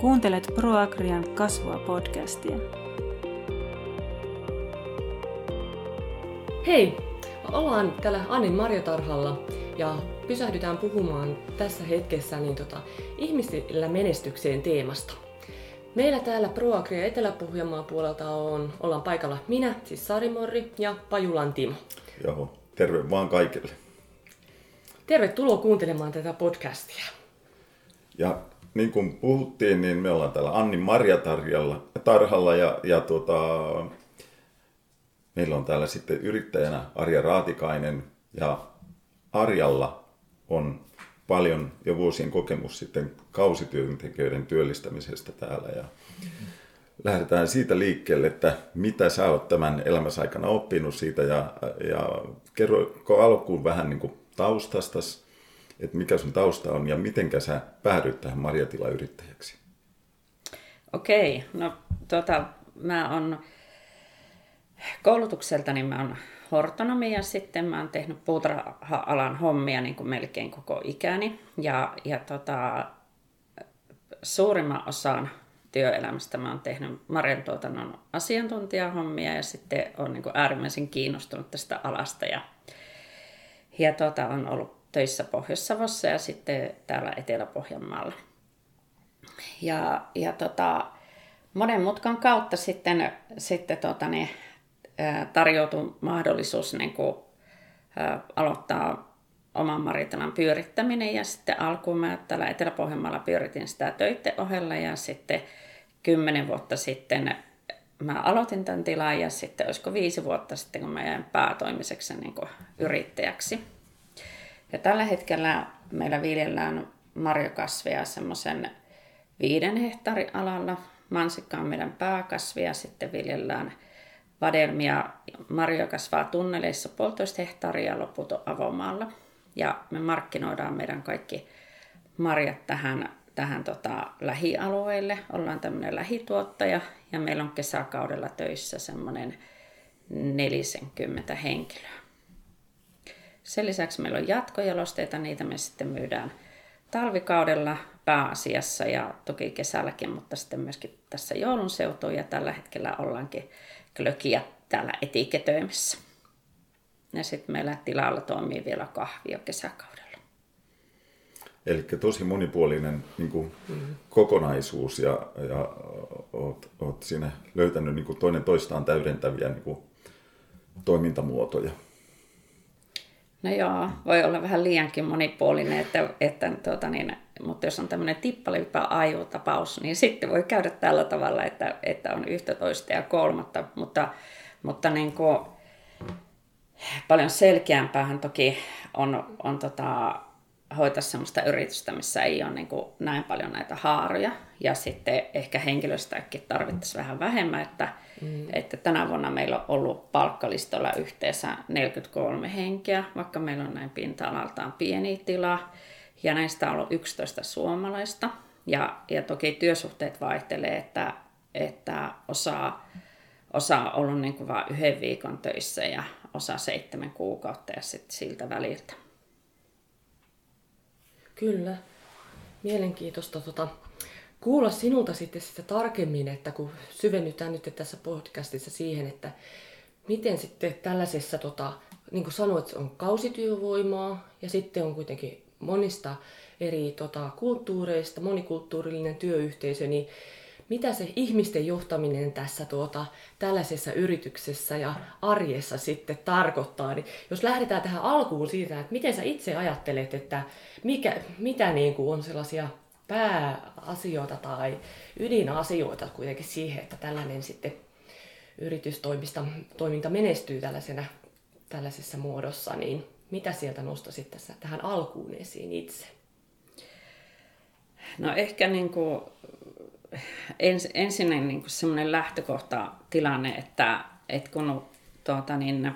Kuuntelet ProAgrian kasvua podcastia. Hei! Ollaan täällä Annin marjotarhalla ja pysähdytään puhumaan tässä hetkessä niin tota, ihmisillä menestykseen teemasta. Meillä täällä ProAgria Etelä-Pohjanmaan puolelta on, ollaan paikalla minä, siis Sari Morri ja Pajulan Timo. Joo, terve vaan kaikille. Tervetuloa kuuntelemaan tätä podcastia. Ja niin kuin puhuttiin, niin me ollaan täällä Annin Marjatarjalla tarhalla ja, ja tuota, meillä on täällä sitten yrittäjänä Arja Raatikainen ja Arjalla on paljon jo vuosien kokemus sitten kausityöntekijöiden työllistämisestä täällä ja lähdetään siitä liikkeelle, että mitä sä oot tämän elämässä aikana oppinut siitä ja, ja kerroiko alkuun vähän niin kuin taustastas, että mikä sun tausta on ja miten sä päädyit tähän marjatilayrittäjäksi? Okei, no tota, mä oon koulutukseltani mä oon hortonomi ja sitten mä oon tehnyt puutarha-alan hommia niin kuin melkein koko ikäni. Ja, ja tota, suurimman osan työelämästä mä oon tehnyt marjantuotannon asiantuntijahommia ja sitten on niin äärimmäisen kiinnostunut tästä alasta. Ja, ja tota, on ollut töissä Pohjois-Savossa ja sitten täällä Etelä-Pohjanmaalla. Ja, ja tota, monen mutkan kautta sitten, sitten tota, niin, tarjoutui mahdollisuus niin kuin, aloittaa oman maritalan pyörittäminen ja sitten alkuun mä täällä Etelä-Pohjanmaalla pyöritin sitä töiden ohella ja sitten kymmenen vuotta sitten mä aloitin tämän tilan ja sitten olisiko viisi vuotta sitten, kun mä jäin päätoimiseksi niin kuin yrittäjäksi. Ja tällä hetkellä meillä viljellään marjokasveja semmoisen viiden hehtaarin alalla. Mansikka on meidän pääkasvi ja sitten viljellään vadelmia. Marjoja kasvaa tunneleissa puolitoista hehtaaria loput on avomaalla. Ja me markkinoidaan meidän kaikki marjat tähän, tähän tota, lähialueille. Ollaan tämmöinen lähituottaja ja meillä on kesäkaudella töissä semmoinen 40 henkilöä. Sen lisäksi meillä on jatkojalosteita, niitä me sitten myydään talvikaudella pääasiassa ja toki kesälläkin, mutta sitten myöskin tässä joulun seutuun ja tällä hetkellä ollaankin klökiä täällä etiketöimissä. Ja sitten meillä tilalla toimii vielä kahvio kesäkaudella. Eli tosi monipuolinen niin kuin, mm. kokonaisuus ja, ja oot, oot siinä löytänyt niin kuin toinen toistaan täydentäviä niin kuin, toimintamuotoja. No joo, voi olla vähän liiankin monipuolinen, että, että tuota niin, mutta jos on tämmöinen tippaleipä ajotapaus, niin sitten voi käydä tällä tavalla, että, että on yhtä toista ja kolmatta, mutta, mutta niin kuin, paljon selkeämpäähän toki on, on tota, hoitaa sellaista yritystä, missä ei ole niin kuin näin paljon näitä haaroja. Ja sitten ehkä henkilöstäkin tarvittaisiin vähän vähemmän, että, mm. että tänä vuonna meillä on ollut palkkalistolla yhteensä 43 henkeä, vaikka meillä on näin pinta-alaltaan pieni tila. Ja näistä on ollut 11 suomalaista. Ja, ja toki työsuhteet vaihtelee, että, että osa, osa on ollut niin kuin vain yhden viikon töissä ja osa seitsemän kuukautta ja sitten siltä väliltä. Kyllä. Mielenkiintoista tota, kuulla sinulta sitten sitä tarkemmin, että kun syvennytään nyt tässä podcastissa siihen, että miten sitten tällaisessa, tota, niin kuin sanoit, on kausityövoimaa ja sitten on kuitenkin monista eri tota, kulttuureista, monikulttuurillinen työyhteisö, niin mitä se ihmisten johtaminen tässä tuota, tällaisessa yrityksessä ja arjessa sitten tarkoittaa. Niin jos lähdetään tähän alkuun siitä, että miten sä itse ajattelet, että mikä, mitä niin kuin on sellaisia pääasioita tai ydinasioita kuitenkin siihen, että tällainen sitten yritystoiminta menestyy tällaisena, tällaisessa muodossa, niin mitä sieltä nostaisit tässä tähän alkuun esiin itse? No ehkä niin kuin ens, ensin niin semmoinen lähtökohta tilanne, että, että kun tuota, niin,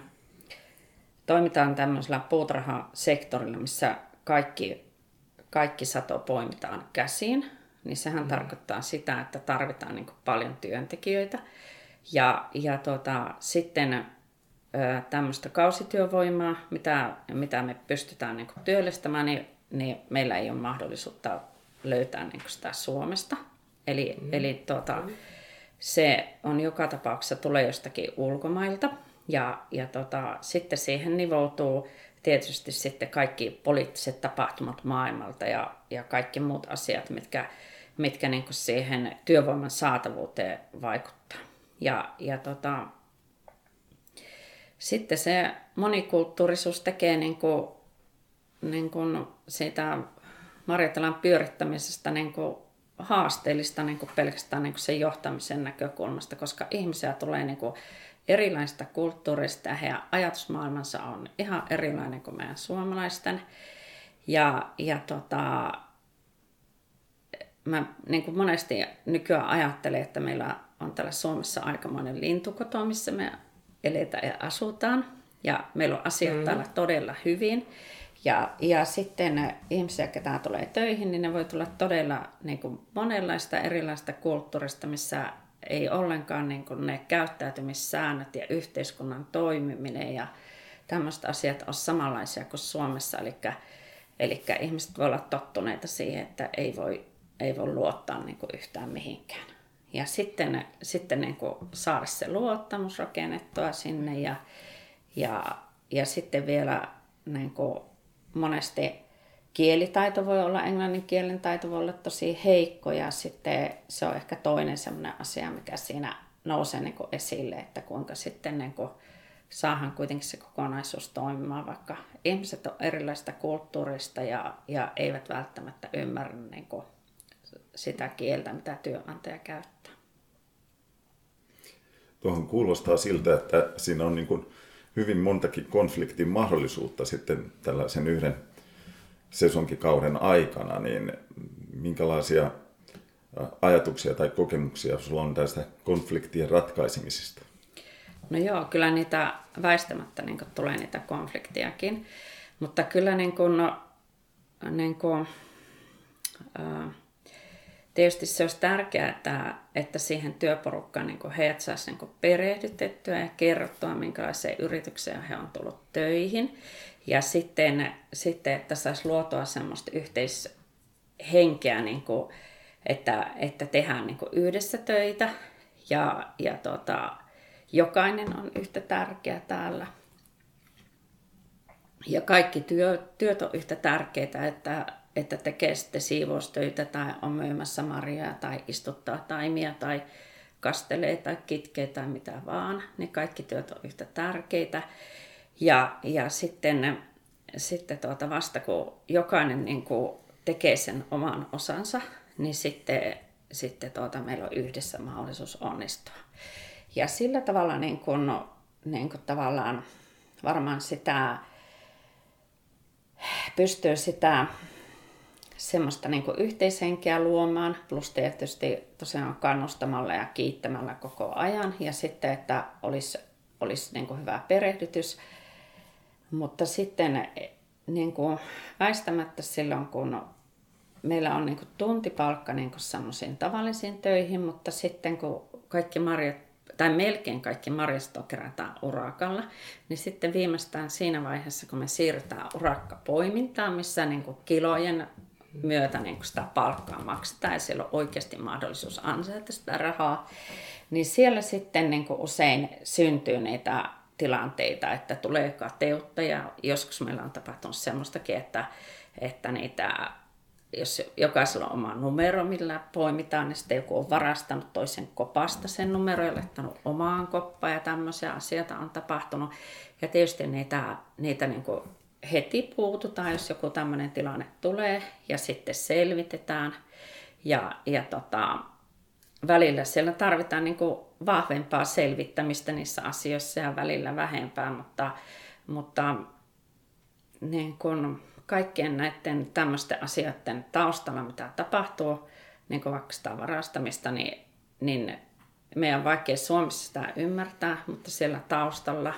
toimitaan tämmöisellä puutarhasektorilla, missä kaikki, kaikki sato poimitaan käsiin, niin sehän mm. tarkoittaa sitä, että tarvitaan niin paljon työntekijöitä. Ja, ja tuota, sitten tämmöistä kausityövoimaa, mitä, mitä me pystytään niin työllistämään, niin, niin meillä ei ole mahdollisuutta löytää niin sitä Suomesta – Eli, mm. eli tuota, se on joka tapauksessa tulee jostakin ulkomailta. Ja, ja tota, sitten siihen nivoutuu tietysti sitten kaikki poliittiset tapahtumat maailmalta ja, ja kaikki muut asiat, mitkä, mitkä niin siihen työvoiman saatavuuteen vaikuttaa. Ja, ja tota, sitten se monikulttuurisuus tekee niin kuin, niin kuin siitä Marjatalan pyörittämisestä niin kuin haasteellista niin kuin pelkästään niin kuin sen johtamisen näkökulmasta, koska ihmisiä tulee niin kuin erilaista kulttuurista ja heidän ajatusmaailmansa on ihan erilainen kuin meidän suomalaisten. Ja, ja tota, mä niin kuin monesti nykyään ajattelen, että meillä on täällä Suomessa aikamoinen lintukoto, missä me eletään ja asutaan. Ja meillä on asiat mm. täällä todella hyvin. Ja, ja sitten ihmisiä, ketä tulee töihin, niin ne voi tulla todella niin kuin monenlaista erilaista kulttuurista, missä ei ollenkaan niin kuin ne käyttäytymissäännöt ja yhteiskunnan toimiminen ja tämmöiset asiat ole samanlaisia kuin Suomessa. Eli, eli ihmiset voi olla tottuneita siihen, että ei voi, ei voi luottaa niin kuin yhtään mihinkään. Ja sitten, sitten niin kuin saada se luottamus rakennettua sinne ja, ja, ja sitten vielä niin kuin monesti kielitaito voi olla, englannin kielen taito voi olla tosi heikko ja sitten se on ehkä toinen sellainen asia, mikä siinä nousee niin kuin esille, että kuinka sitten niin kuin saahan kuitenkin se kokonaisuus toimimaan, vaikka ihmiset on erilaista kulttuurista ja, ja eivät välttämättä ymmärrä niin kuin sitä kieltä, mitä työnantaja käyttää. Tuohon kuulostaa siltä, että siinä on niin kuin hyvin montakin konfliktin mahdollisuutta sitten tällaisen yhden sesonkikauden aikana, niin minkälaisia ajatuksia tai kokemuksia sulla on tästä konfliktien ratkaisemisesta? No joo, kyllä niitä väistämättä niin tulee niitä konfliktiakin, mutta kyllä niin kuin, niin kuin, tietysti se olisi tärkeää, että, että siihen työporukkaan niin heidät saisi niin perehdytettyä ja kerrottua, minkälaiseen yritykseen he on tullut töihin. Ja sitten, sitten että saisi luotua semmoista yhteishenkeä, niin kuin, että, että tehdään niin yhdessä töitä ja, ja tota, jokainen on yhtä tärkeä täällä. Ja kaikki työ, työt on yhtä tärkeitä, että, että tekee sitten siivoustöitä tai on myymässä marjaa tai istuttaa taimia tai kastelee tai kitkee tai mitä vaan. Ne kaikki työt on yhtä tärkeitä. Ja, ja sitten, sitten tuota vasta kun jokainen niin kuin tekee sen oman osansa, niin sitten, sitten tuota, meillä on yhdessä mahdollisuus onnistua. Ja sillä tavalla niin kuin, niin kuin tavallaan varmaan sitä pystyy sitä semmoista niin kuin yhteishenkeä luomaan, plus tietysti tosiaan kannustamalla ja kiittämällä koko ajan. Ja sitten, että olisi, olisi niin kuin hyvä perehdytys. Mutta sitten niin kuin väistämättä silloin, kun meillä on niin kuin tuntipalkka niin kuin tavallisiin töihin, mutta sitten kun kaikki marjat tai melkein kaikki marjasto kerätään urakalla, niin sitten viimeistään siinä vaiheessa, kun me siirrytään urakkapoimintaan, missä niin kuin kilojen myötä niin kun sitä palkkaa maksetaan ja siellä on oikeasti mahdollisuus ansaita sitä rahaa, niin siellä sitten niin usein syntyy niitä tilanteita, että tulee kateutta ja joskus meillä on tapahtunut semmoistakin, että, että niitä, jos jokaisella on oma numero, millä poimitaan, niin sitten joku on varastanut toisen kopasta sen numero ja laittanut omaan koppaan ja tämmöisiä asioita on tapahtunut. Ja tietysti niitä, niitä niin heti puututaan, jos joku tämmöinen tilanne tulee ja sitten selvitetään. Ja, ja tota, välillä siellä tarvitaan niin kuin vahvempaa selvittämistä niissä asioissa ja välillä vähempää, mutta, mutta niin kuin kaikkien näiden tämmöisten asioiden taustalla, mitä tapahtuu, niin kuin vaikka sitä varastamista, niin, niin meidän on vaikea Suomessa sitä ymmärtää, mutta siellä taustalla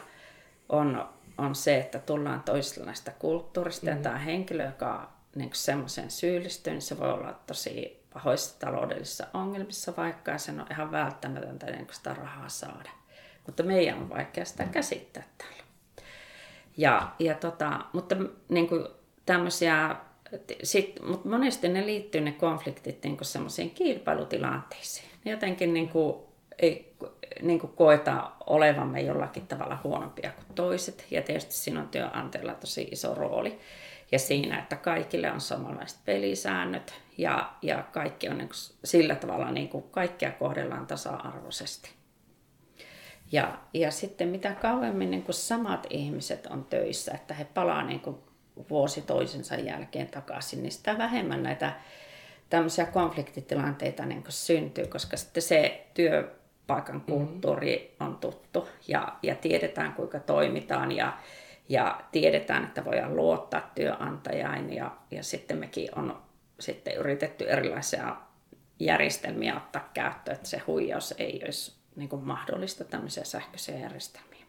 on on se, että tullaan toisenlaista kulttuurista mm-hmm. ja tämä henkilö, joka on niin semmoisen syyllistyy, niin se voi olla tosi pahoissa taloudellisissa ongelmissa vaikka sen on ihan välttämätöntä niin sitä rahaa saada. Mutta meidän on vaikea sitä käsittää täällä. Ja, ja tota, mutta niin kuin tämmöisiä sit, mutta monesti ne liittyy ne konfliktit niin semmoisiin kilpailutilanteisiin. Jotenkin niin kuin, ei niin kuin koeta olevamme jollakin tavalla huonompia kuin toiset. Ja tietysti siinä on työnantajalla tosi iso rooli. Ja siinä, että kaikille on samanlaiset pelisäännöt ja, ja kaikki on niin kuin, sillä tavalla niin kuin kaikkia kohdellaan tasa-arvoisesti. Ja, ja sitten mitä kauemmin niin kuin samat ihmiset on töissä, että he palaa niin kuin vuosi toisensa jälkeen takaisin, niin sitä vähemmän näitä tämmöisiä konfliktitilanteita niin kuin syntyy, koska sitten se työpaikan mm-hmm. kulttuuri on tuttu ja, ja tiedetään kuinka toimitaan ja, ja tiedetään, että voidaan luottaa työnantajaan ja, ja sitten mekin on sitten yritetty erilaisia järjestelmiä ottaa käyttöön, että se huijaus ei olisi niin kuin mahdollista tämmöisiä sähköisiä järjestelmiä.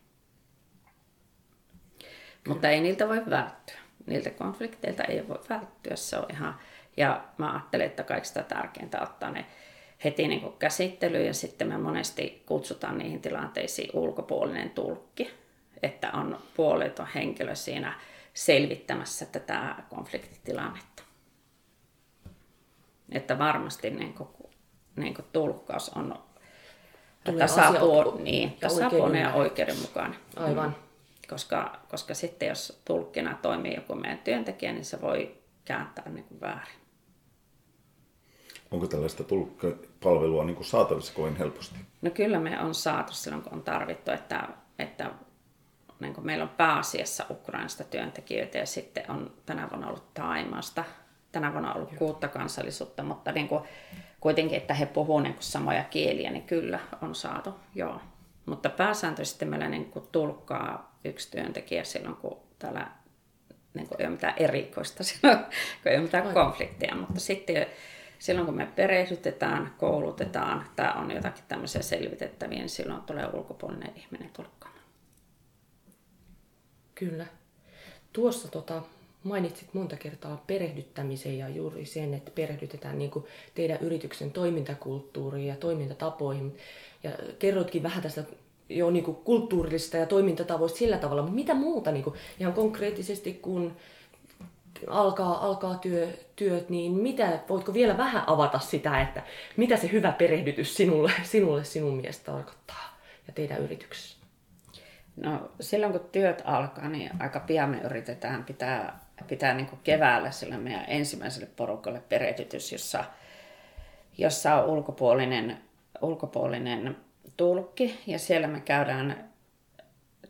Mutta ei niiltä voi välttyä. Niiltä konflikteilta ei voi välttyä. Se on ihan, ja mä ajattelen, että kaikista tärkeintä ottaa ne heti niin käsittelyyn ja sitten me monesti kutsutaan niihin tilanteisiin ulkopuolinen tulkki, että on puoleton henkilö siinä selvittämässä tätä konfliktitilannetta. Että varmasti niin kuin, niin kuin tulkkaus on tasapuolinen niin, tasapuolinen ja oikeudenmukainen. Aivan. Mm. Koska, koska sitten jos tulkkina toimii joku meidän työntekijä, niin se voi kääntää niin kuin väärin. Onko tällaista tulkkipalvelua niin kuin saatavissa kovin helposti? No kyllä me on saatu silloin, kun on tarvittu, että, että niin kuin meillä on pääasiassa Ukrainasta työntekijöitä ja sitten on tänä vuonna ollut Taimaasta. Tänä vuonna on ollut Joo. kuutta kansallisuutta, mutta niin kuin, kuitenkin, että he puhuvat niin samoja kieliä, niin kyllä on saatu, joo. Mutta pääsääntöisesti meillä niin kuin tulkkaa yksi työntekijä silloin, kun täällä niin kuin ei ole mitään erikoista, silloin, kun ei ole mitään konflikteja. Mutta sitten silloin, kun me perehdytetään, koulutetaan, tämä on jotakin tämmöisiä selvitettäviä, niin silloin tulee ulkopuolinen ihminen tulkkaamaan. Kyllä. Tuossa tota, mainitsit monta kertaa perehdyttämisen ja juuri sen, että perehdytetään niin teidän yrityksen toimintakulttuuriin ja toimintatapoihin. Ja kerroitkin vähän tästä jo niin kuin kulttuurista ja toimintatavoista sillä tavalla, mutta mitä muuta niin kuin, ihan konkreettisesti, kun alkaa, alkaa työ, työt, niin mitä, voitko vielä vähän avata sitä, että mitä se hyvä perehdytys sinulle, sinulle sinun mielestä tarkoittaa ja teidän yrityksessä? No silloin kun työt alkaa, niin aika pian me yritetään pitää pitää niin kuin keväällä sille meidän ensimmäiselle porukalle perehdytys, jossa, jossa on ulkopuolinen, ulkopuolinen tulkki. Ja siellä me käydään,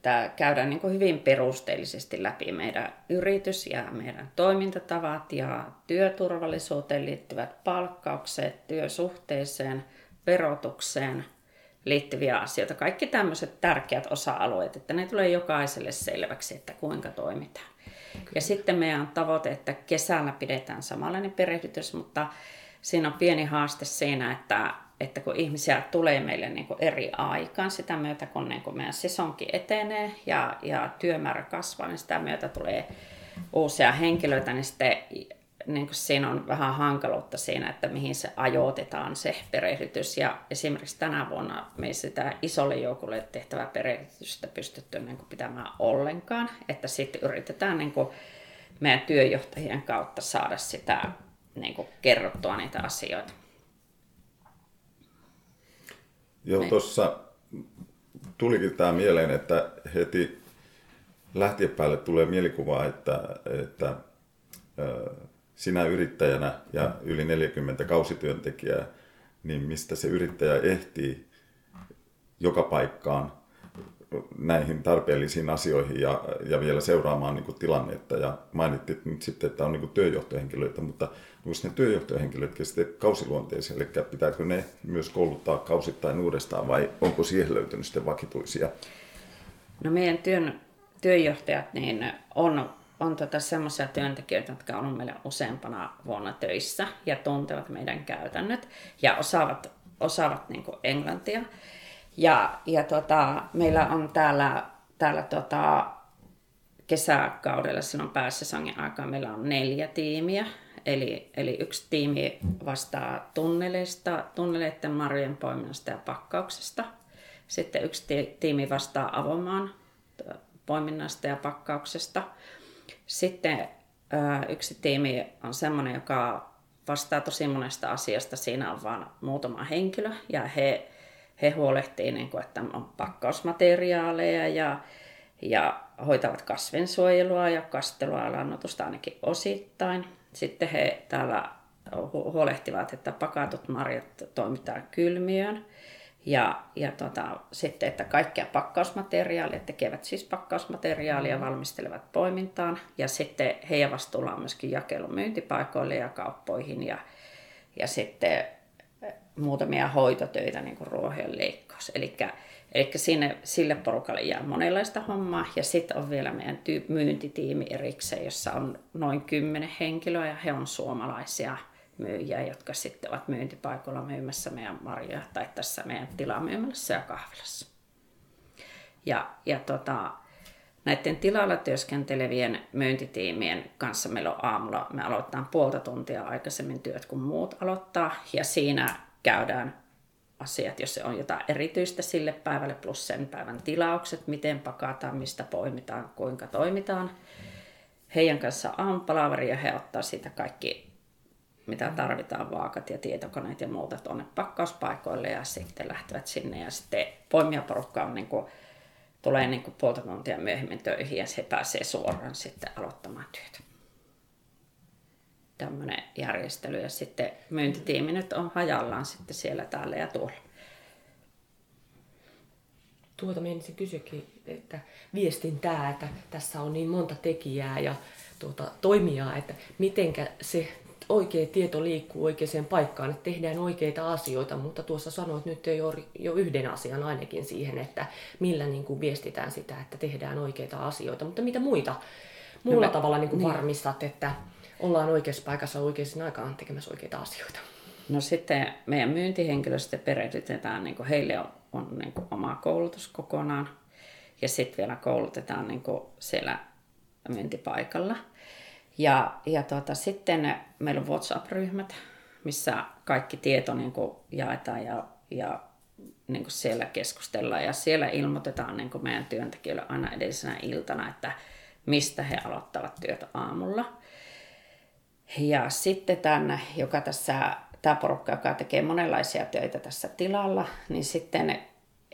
tää, käydään niin kuin hyvin perusteellisesti läpi meidän yritys ja meidän toimintatavat ja työturvallisuuteen liittyvät palkkaukset, työsuhteeseen, verotukseen liittyviä asioita. Kaikki tämmöiset tärkeät osa-alueet, että ne tulee jokaiselle selväksi, että kuinka toimitaan. Ja sitten meidän on tavoite, että kesällä pidetään samanlainen perehdytys, mutta siinä on pieni haaste siinä, että, että kun ihmisiä tulee meille niin kuin eri aikaan sitä myötä, kun niin kuin meidän sesonki etenee ja, ja työmäärä kasvaa, niin sitä myötä tulee uusia henkilöitä, niin sitten niin kuin siinä on vähän hankaluutta siinä, että mihin se ajoitetaan se perehdytys. Ja esimerkiksi tänä vuonna me ei sitä isolle joukolle tehtävää perehdytystä pystytty niin kuin pitämään ollenkaan. Että sitten yritetään niin kuin meidän työjohtajien kautta saada sitä niin kuin kerrottua niitä asioita. Joo, niin. tuossa tulikin tämä mieleen, että heti lähtien päälle tulee mielikuva, että, että sinä yrittäjänä ja yli 40 kausityöntekijää, niin mistä se yrittäjä ehtii joka paikkaan näihin tarpeellisiin asioihin ja, ja vielä seuraamaan niin kuin tilannetta. Ja mainittit nyt sitten, että on niin kuin työjohtohenkilöitä, mutta onko ne työjohtohenkilöt sitten kausiluonteisia, eli pitääkö ne myös kouluttaa kausittain uudestaan vai onko siihen löytynyt sitten vakituisia? No meidän työn, työjohtajat niin on on tota semmoisia työntekijöitä, jotka on meillä useampana vuonna töissä ja tuntevat meidän käytännöt ja osaavat, osaavat niin kuin englantia. Ja, ja tota, meillä on täällä, täällä tota, kesäkaudella silloin pääsesongin aikaa meillä on neljä tiimiä. Eli, eli yksi tiimi vastaa tunneleista, tunneleiden marjojen poiminnasta ja pakkauksesta. Sitten yksi tiimi vastaa avomaan poiminnasta ja pakkauksesta. Sitten yksi tiimi on semmoinen, joka vastaa tosi monesta asiasta. Siinä on vain muutama henkilö ja he, he huolehtii, niin kuin, että on pakkausmateriaaleja ja, ja hoitavat kasvinsuojelua ja kastelua ja lannotusta ainakin osittain. Sitten he täällä huolehtivat, että pakatut marjat toimitaan kylmiöön. Ja, ja tota, sitten, että kaikkia pakkausmateriaalia, tekevät siis pakkausmateriaalia, mm. valmistelevat poimintaan. Ja sitten heidän vastuulla on myöskin jakelu myyntipaikoille ja kauppoihin. Ja, ja sitten eh, muutamia hoitotöitä, niin kuin ruohon leikkaus. Eli Eli sinne, sille porukalle jää monenlaista hommaa. Ja sitten on vielä meidän tyy- myyntitiimi erikseen, jossa on noin kymmenen henkilöä ja he on suomalaisia myyjiä, jotka sitten ovat myyntipaikoilla myymässä meidän marjoja tai tässä meidän tilamyymälässä ja kahvilassa. Ja, ja tota, näiden tilalla työskentelevien myyntitiimien kanssa meillä on aamulla, me aloitetaan puolta tuntia aikaisemmin työt kuin muut aloittaa ja siinä käydään asiat, jos se on jotain erityistä sille päivälle, plus sen päivän tilaukset, miten pakataan, mistä poimitaan, kuinka toimitaan. Heidän kanssa aamupalaveri ja he ottaa siitä kaikki, mitä tarvitaan, vaakat ja tietokoneet ja muuta tuonne pakkauspaikoille ja sitten lähtevät sinne ja sitten poimijaporukka on niin kuin, tulee niin kuin puolta tuntia myöhemmin töihin ja se pääsee suoraan sitten aloittamaan työtä tämmöinen järjestely. Ja sitten myyntitiimi nyt on hajallaan sitten siellä täällä ja tuolla. Tuota menisin kysyäkin, että viestintää, että tässä on niin monta tekijää ja tuota, toimijaa, että mitenkä se oikea tieto liikkuu oikeaan paikkaan, että tehdään oikeita asioita, mutta tuossa sanoit nyt jo, jo yhden asian ainakin siihen, että millä niin kuin viestitään sitä, että tehdään oikeita asioita, mutta mitä muita, muulla no tavalla niin kuin niin. varmistat, että ollaan oikeassa paikassa oikeaan aikaan tekemässä oikeita asioita. No sitten meidän myyntihenkilöstö perehdytetään, niin kuin heille on, on niin kuin oma koulutus kokonaan. Ja sitten vielä koulutetaan niin kuin siellä myyntipaikalla. Ja, ja tuota, sitten meillä on WhatsApp-ryhmät, missä kaikki tieto niin kuin jaetaan ja, ja niin kuin siellä keskustellaan. Ja siellä ilmoitetaan niin kuin meidän työntekijöille aina edellisenä iltana, että mistä he aloittavat työtä aamulla. Ja sitten tänne, joka tässä, tämä porukka, joka tekee monenlaisia töitä tässä tilalla, niin sitten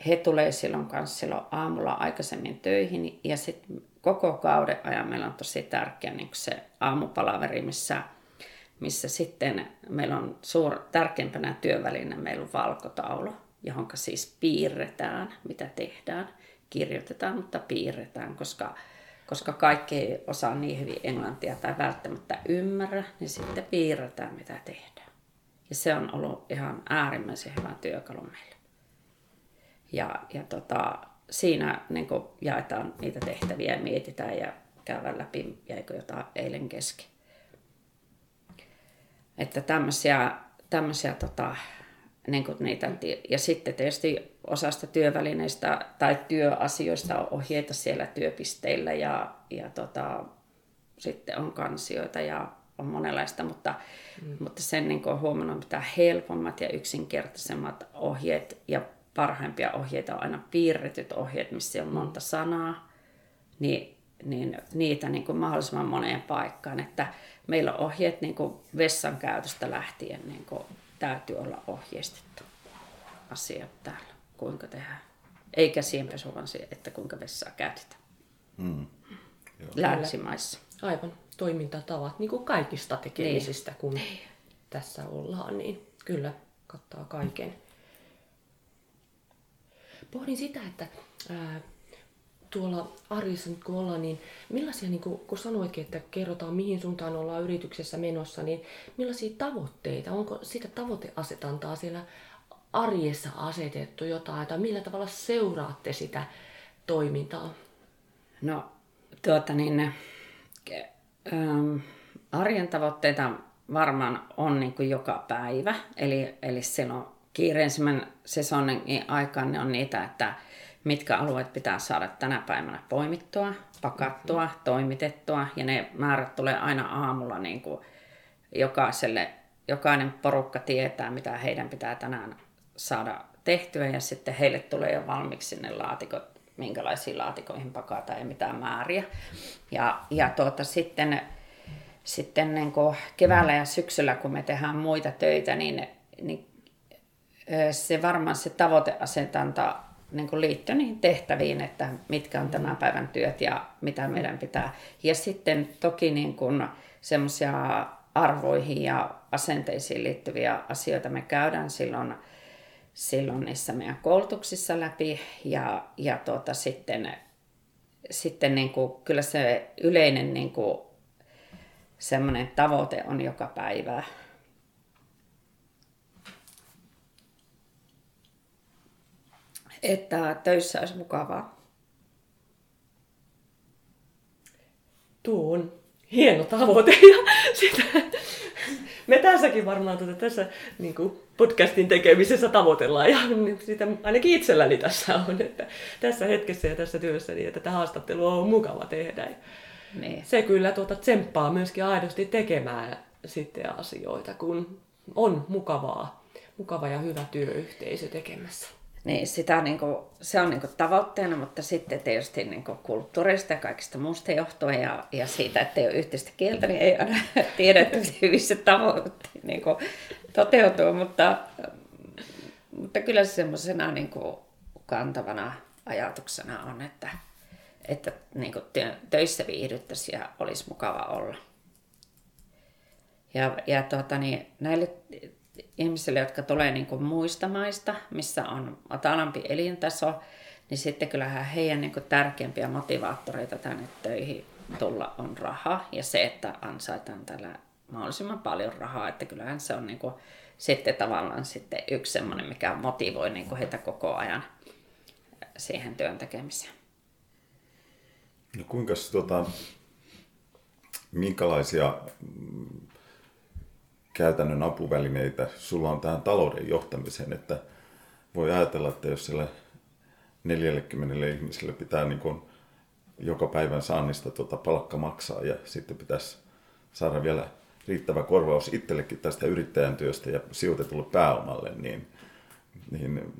he tulee silloin kanssa silloin aamulla aikaisemmin töihin ja sitten koko kauden ajan meillä on tosi tärkeä niin se aamupalaveri, missä, missä sitten meillä on suur, tärkeimpänä työväline, meillä on valkotaulu, johon siis piirretään, mitä tehdään. Kirjoitetaan, mutta piirretään, koska koska kaikki ei osaa niin hyvin englantia tai välttämättä ymmärrä, niin sitten piirretään mitä tehdään. Ja se on ollut ihan äärimmäisen hyvä työkalu meille. Ja, ja tota, siinä niin jaetaan niitä tehtäviä ja mietitään ja käydään läpi, jäikö jotain eilen kesken. Että tämmöisiä, tämmöisiä tota, niin kuin niitä, ja sitten tietysti osasta työvälineistä tai työasioista on ohjeita siellä työpisteillä ja, ja tota, sitten on kansioita ja on monenlaista, mutta, mm. mutta sen niin on huomannut, mitä helpommat ja yksinkertaisemmat ohjeet ja parhaimpia ohjeita on aina piirretyt ohjeet, missä on monta sanaa, niin, niin niitä niin kuin mahdollisimman moneen paikkaan. Että meillä on ohjeet niin kuin vessan käytöstä lähtien niin kuin täytyy olla ohjeistettu asiat täällä, kuinka tehdään. Ei käsienpesu, vaan se, että kuinka vessaa käytetään. Mm. Länsimaissa. Aivan, toimintatavat, niin kuin kaikista tekemisistä, niin. kun niin. tässä ollaan, niin kyllä kattaa kaiken. Pohdin sitä, että ää, tuolla arjessa nyt kun ollaan, niin millaisia, niin kun, kun sanoikin, että kerrotaan mihin suuntaan ollaan yrityksessä menossa, niin millaisia tavoitteita, onko sitä tavoiteasetantaa siellä arjessa asetettu jotain, tai millä tavalla seuraatte sitä toimintaa? No, tuota niin, ähm, arjen tavoitteita varmaan on niin kuin joka päivä, eli, eli silloin kiireisimmän sesonin aikaan ne on niitä, että mitkä alueet pitää saada tänä päivänä poimittua, pakattua, mm-hmm. toimitettua. Ja ne määrät tulee aina aamulla niin kuin jokaiselle, jokainen porukka tietää, mitä heidän pitää tänään saada tehtyä. Ja sitten heille tulee jo valmiiksi ne laatikot, minkälaisiin laatikoihin pakataan ja mitä määriä. Ja, ja tuota, sitten sitten niin kuin keväällä ja syksyllä, kun me tehdään muita töitä, niin, niin se varmaan se tavoiteasetanta niin kuin liittyy niihin tehtäviin, että mitkä on tämän päivän työt ja mitä meidän pitää. Ja sitten toki niin semmoisia arvoihin ja asenteisiin liittyviä asioita me käydään silloin, silloin niissä meidän koulutuksissa läpi ja, ja tuota, sitten, sitten niin kuin, kyllä se yleinen niin kuin, semmoinen tavoite on joka päivä. Että töissä olisi mukavaa. Tuo on hieno tavoite ja sitä, me tässäkin varmaan tuota, tässä niin kuin podcastin tekemisessä tavoitellaan ja sitä ainakin itselläni tässä on, että tässä hetkessä ja tässä työssä niin, että tätä haastattelua on mukava tehdä. Niin. Se kyllä tuota, tsemppaa myöskin aidosti tekemään sitten asioita, kun on mukavaa, mukava ja hyvä työyhteisö tekemässä. Niin, sitä niin kuin, se on niin kuin tavoitteena, mutta sitten tietysti niin kuin kulttuurista ja kaikista muusta johtuen ja, ja siitä, että ei ole yhteistä kieltä, niin ei aina tiedä, että hyvissä tavoite niin kuin toteutuu, mutta, mutta kyllä se semmoisena niin kuin kantavana ajatuksena on, että, että niin kuin töissä viihdyttäisiin ja olisi mukava olla. Ja, ja tuota, niin, näille ihmisille, jotka tulee niin kuin muista maista, missä on matalampi elintaso, niin sitten kyllähän heidän niin kuin tärkeimpiä motivaattoreita tänne töihin tulla on raha ja se, että ansaitaan tällä mahdollisimman paljon rahaa, että kyllähän se on niin kuin sitten tavallaan sitten yksi semmoinen, mikä motivoi niin kuin heitä koko ajan siihen työn tekemiseen. No kuinka tuota, minkälaisia käytännön apuvälineitä sulla on tähän talouden johtamiseen, että voi ajatella, että jos siellä 40 ihmiselle pitää niin kuin joka päivän saannista tuota palkka maksaa ja sitten pitäisi saada vielä riittävä korvaus itsellekin tästä yrittäjän työstä ja sijoitetulle pääomalle, niin, niin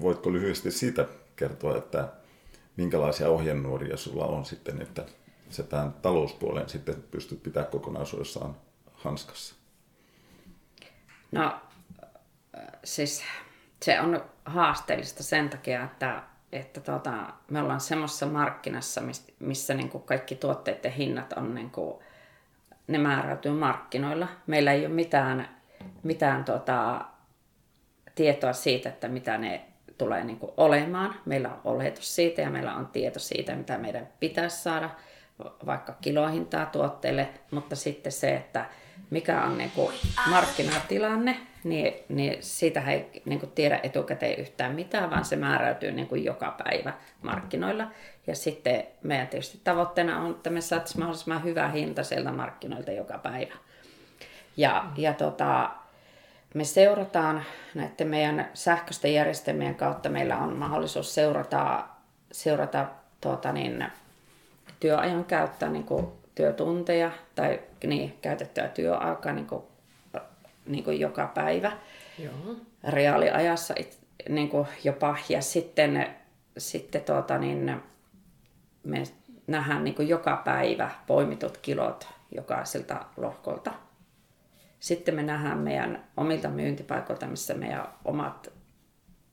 voitko lyhyesti siitä kertoa, että minkälaisia ohjenuoria sulla on sitten, että se tämän talouspuolen sitten pystyt pitämään kokonaisuudessaan hanskassa? No siis se on haasteellista sen takia, että, että tota, me ollaan semmoisessa markkinassa, missä niin kuin kaikki tuotteiden hinnat on, niin kuin, ne määräytyy markkinoilla. Meillä ei ole mitään, mitään tota, tietoa siitä, että mitä ne tulee niin kuin olemaan. Meillä on oletus siitä ja meillä on tieto siitä, mitä meidän pitäisi saada vaikka kilohintaa tuotteille, mutta sitten se, että mikä on niin kuin markkinatilanne, niin, niin siitä ei niin kuin tiedä etukäteen yhtään mitään, vaan se määräytyy niin kuin joka päivä markkinoilla. Ja sitten meidän tietysti tavoitteena on, että me saataisiin mahdollisimman hyvä hinta sieltä markkinoilta joka päivä. Ja, ja tota, me seurataan näiden meidän sähköisten järjestelmien kautta, meillä on mahdollisuus seurata, seurata tuota niin, työajan käyttää niin kuin työtunteja tai niin, käytettyä työaikaa niin kuin, niin kuin joka päivä Joo. reaaliajassa niin kuin jopa. Ja sitten, sitten tuota, niin, me nähdään niin kuin joka päivä poimitut kilot jokaiselta lohkolta. Sitten me nähdään meidän omilta myyntipaikoilta, missä meidän omat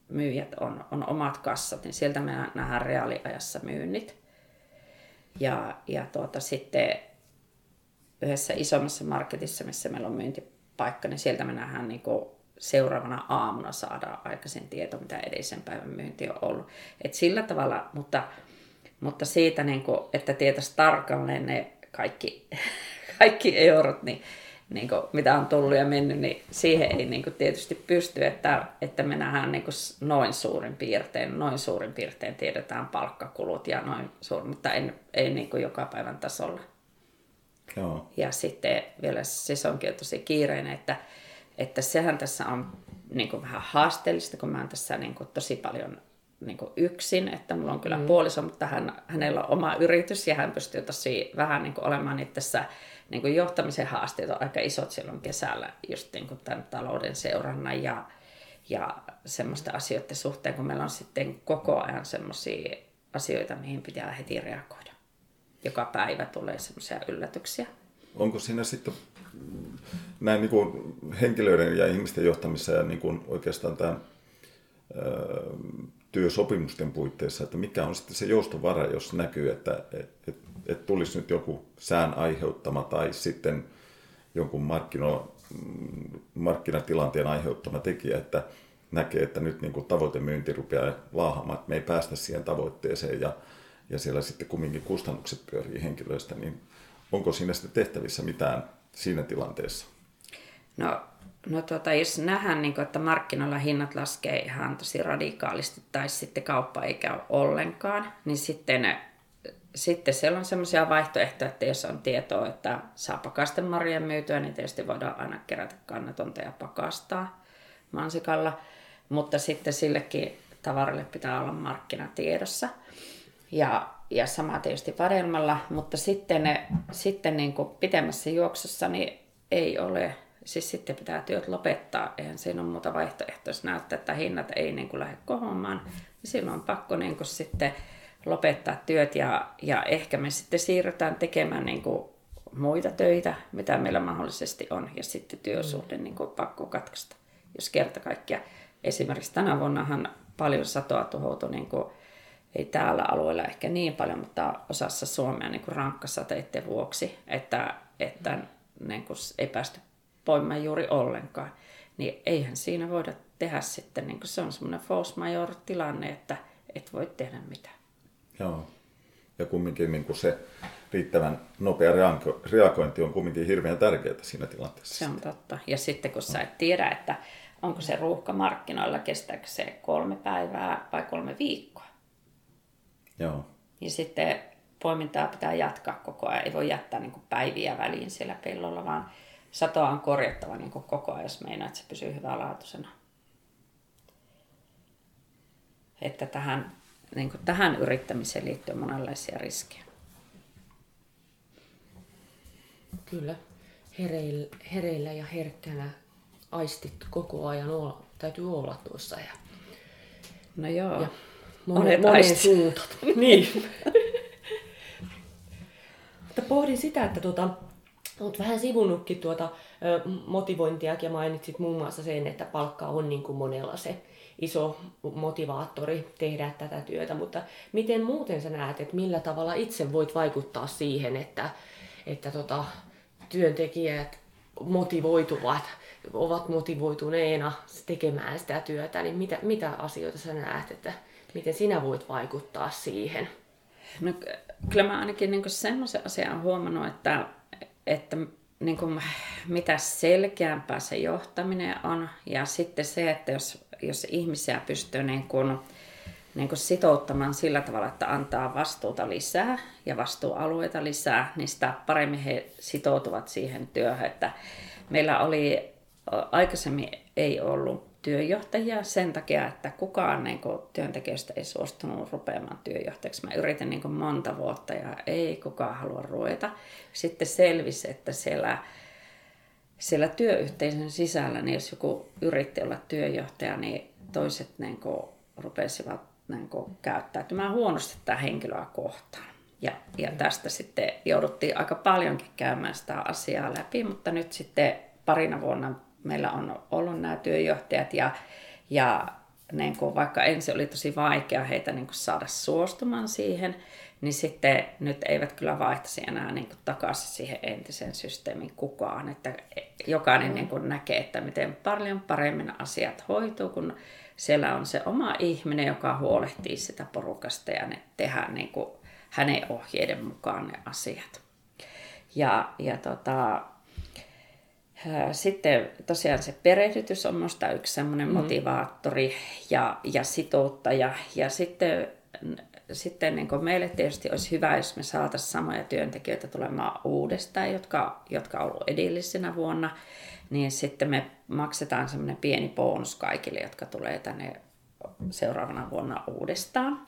myyjät on, on omat kassat, niin sieltä me nähdään reaaliajassa myynnit. Ja, ja tuota, sitten yhdessä isommassa marketissa, missä meillä on myyntipaikka, niin sieltä me nähdään niin kuin seuraavana aamuna saadaan aikaisin tieto, mitä edellisen päivän myynti on ollut. Et sillä tavalla, mutta, mutta siitä, niin kuin, että tietäisi tarkalleen ne kaikki, kaikki eurot, niin, niin kuin, mitä on tullut ja mennyt, niin siihen ei niin kuin, tietysti pysty, että, että me nähdään niin kuin, noin suurin piirtein, noin suurin piirtein tiedetään palkkakulut ja noin suurin, mutta ei, ei niin kuin, joka päivän tasolla. Joo. Ja sitten vielä se onkin tosi kiireinen, että, että sehän tässä on niin kuin vähän haasteellista, kun mä oon tässä niin kuin tosi paljon niin kuin yksin, että mulla on kyllä mm. puoliso, mutta hän, hänellä on oma yritys ja hän pystyy tosi vähän niin kuin olemaan nyt tässä niin kuin johtamisen haasteet on aika isot silloin kesällä just niin kuin tämän talouden seurannan ja, ja semmoisten asioiden suhteen, kun meillä on sitten koko ajan semmoisia asioita, mihin pitää heti reagoida joka päivä tulee semmoisia yllätyksiä. onko siinä sitten näin niin kuin henkilöiden ja ihmisten johtamissa ja niin kuin oikeastaan tämän työsopimusten puitteissa, että mikä on sitten se joustovara, jos näkyy, että et, et, tulisi nyt joku sään aiheuttama tai sitten jonkun markkino, markkinatilanteen aiheuttama tekijä, että näkee, että nyt niin kuin tavoitemyynti rupeaa laahamaan, että me ei päästä siihen tavoitteeseen ja, ja siellä sitten kumminkin kustannukset pyörii henkilöistä, niin onko siinä sitten tehtävissä mitään siinä tilanteessa? No, no tuota, jos nähdään, niin kuin, että markkinoilla hinnat laskee ihan tosi radikaalisti tai sitten kauppa ei käy ollenkaan, niin sitten, sitten siellä on sellaisia vaihtoehtoja, että jos on tietoa, että saa pakasten marjan myytyä, niin tietysti voidaan aina kerätä kannatonta ja pakastaa mansikalla. Mutta sitten sillekin tavaralle pitää olla markkinatiedossa. Ja, ja sama tietysti vadelmalla, mutta sitten, sitten niin kuin pitemmässä juoksussa niin ei ole, siis sitten pitää työt lopettaa, eihän siinä ole muuta vaihtoehtoa, jos näyttää, että hinnat ei niin kuin lähde kohoamaan, niin silloin on pakko niin kuin sitten lopettaa työt. Ja, ja ehkä me sitten siirrytään tekemään niin kuin muita töitä, mitä meillä mahdollisesti on, ja sitten työsuhde niin kuin pakko katkaista, jos kerta kaikkia. Esimerkiksi tänä vuonnahan paljon satoa tuhoutui niin kuin ei täällä alueella ehkä niin paljon, mutta osassa Suomea niin kuin rankkasateiden vuoksi, että, että niin kuin ei päästy poimaan juuri ollenkaan. Niin eihän siinä voida tehdä sitten, niin se on semmoinen force major tilanne, että et voi tehdä mitään. Joo. Ja kumminkin niin kuin se riittävän nopea reagointi on kumminkin hirveän tärkeää siinä tilanteessa. Se on totta. Ja sitten kun sä et tiedä, että onko se ruuhka markkinoilla, kestääkö se kolme päivää vai kolme viikkoa, Joo. Ja sitten poimintaa pitää jatkaa koko ajan. Ei voi jättää niin päiviä väliin siellä pellolla, vaan satoa on korjattava niin kuin koko ajan, jos meinaa, että se pysyy hyvälaatuisena. Että tähän, niin kuin tähän yrittämiseen liittyy monenlaisia riskejä. Kyllä. Hereillä, hereillä ja herkkänä aistit koko ajan olla, täytyy olla tuossa. Ja, No joo. ja monen, monen suuntat. niin. Mutta pohdin sitä, että tuota, olet vähän sivunnutkin tuota ö, motivointiakin ja mainitsit muun muassa sen, että palkka on niin kuin monella se iso motivaattori tehdä tätä työtä, mutta miten muuten sä näet, että millä tavalla itse voit vaikuttaa siihen, että, että tota, työntekijät motivoituvat, ovat motivoituneena tekemään sitä työtä, niin mitä, mitä asioita sä näet, että miten sinä voit vaikuttaa siihen? No, kyllä mä ainakin niin semmoisen asian huomannut, että, että niin kuin, mitä selkeämpää se johtaminen on. Ja sitten se, että jos, jos ihmisiä pystyy niin kuin, niin kuin sitouttamaan sillä tavalla, että antaa vastuuta lisää ja vastuualueita lisää, niin sitä paremmin he sitoutuvat siihen työhön. Että meillä oli aikaisemmin ei ollut työjohtajia sen takia, että kukaan niin kuin, työntekijöistä ei suostunut rupeamaan työjohtajaksi. Mä yritin niin kuin, monta vuotta ja ei kukaan halua ruveta. Sitten selvisi, että siellä, siellä työyhteisön sisällä, niin jos joku yritti olla työjohtaja, niin toiset niin kuin, rupesivat niin kuin, käyttäytymään huonosti tätä henkilöä kohtaan. Ja, ja tästä sitten jouduttiin aika paljonkin käymään sitä asiaa läpi, mutta nyt sitten parina vuonna meillä on ollut nämä työjohtajat ja, ja niin kuin vaikka ensin oli tosi vaikea heitä niin kuin saada suostumaan siihen, niin sitten nyt eivät kyllä vaihtaisi enää niin kuin takaisin siihen entisen systeemin kukaan. Että jokainen mm. niin kuin näkee, että miten paljon paremmin asiat hoituu, kun siellä on se oma ihminen, joka huolehtii sitä porukasta ja ne tehdään niin kuin hänen ohjeiden mukaan ne asiat. Ja, ja tota, sitten tosiaan se perehdytys on minusta yksi semmoinen mm. motivaattori ja, ja sitouttaja. Ja sitten, sitten niin kuin meille tietysti olisi hyvä, jos me saataisiin samoja työntekijöitä tulemaan uudestaan, jotka, jotka on ollut edellisenä vuonna. Niin sitten me maksetaan semmoinen pieni bonus kaikille, jotka tulee tänne seuraavana vuonna uudestaan.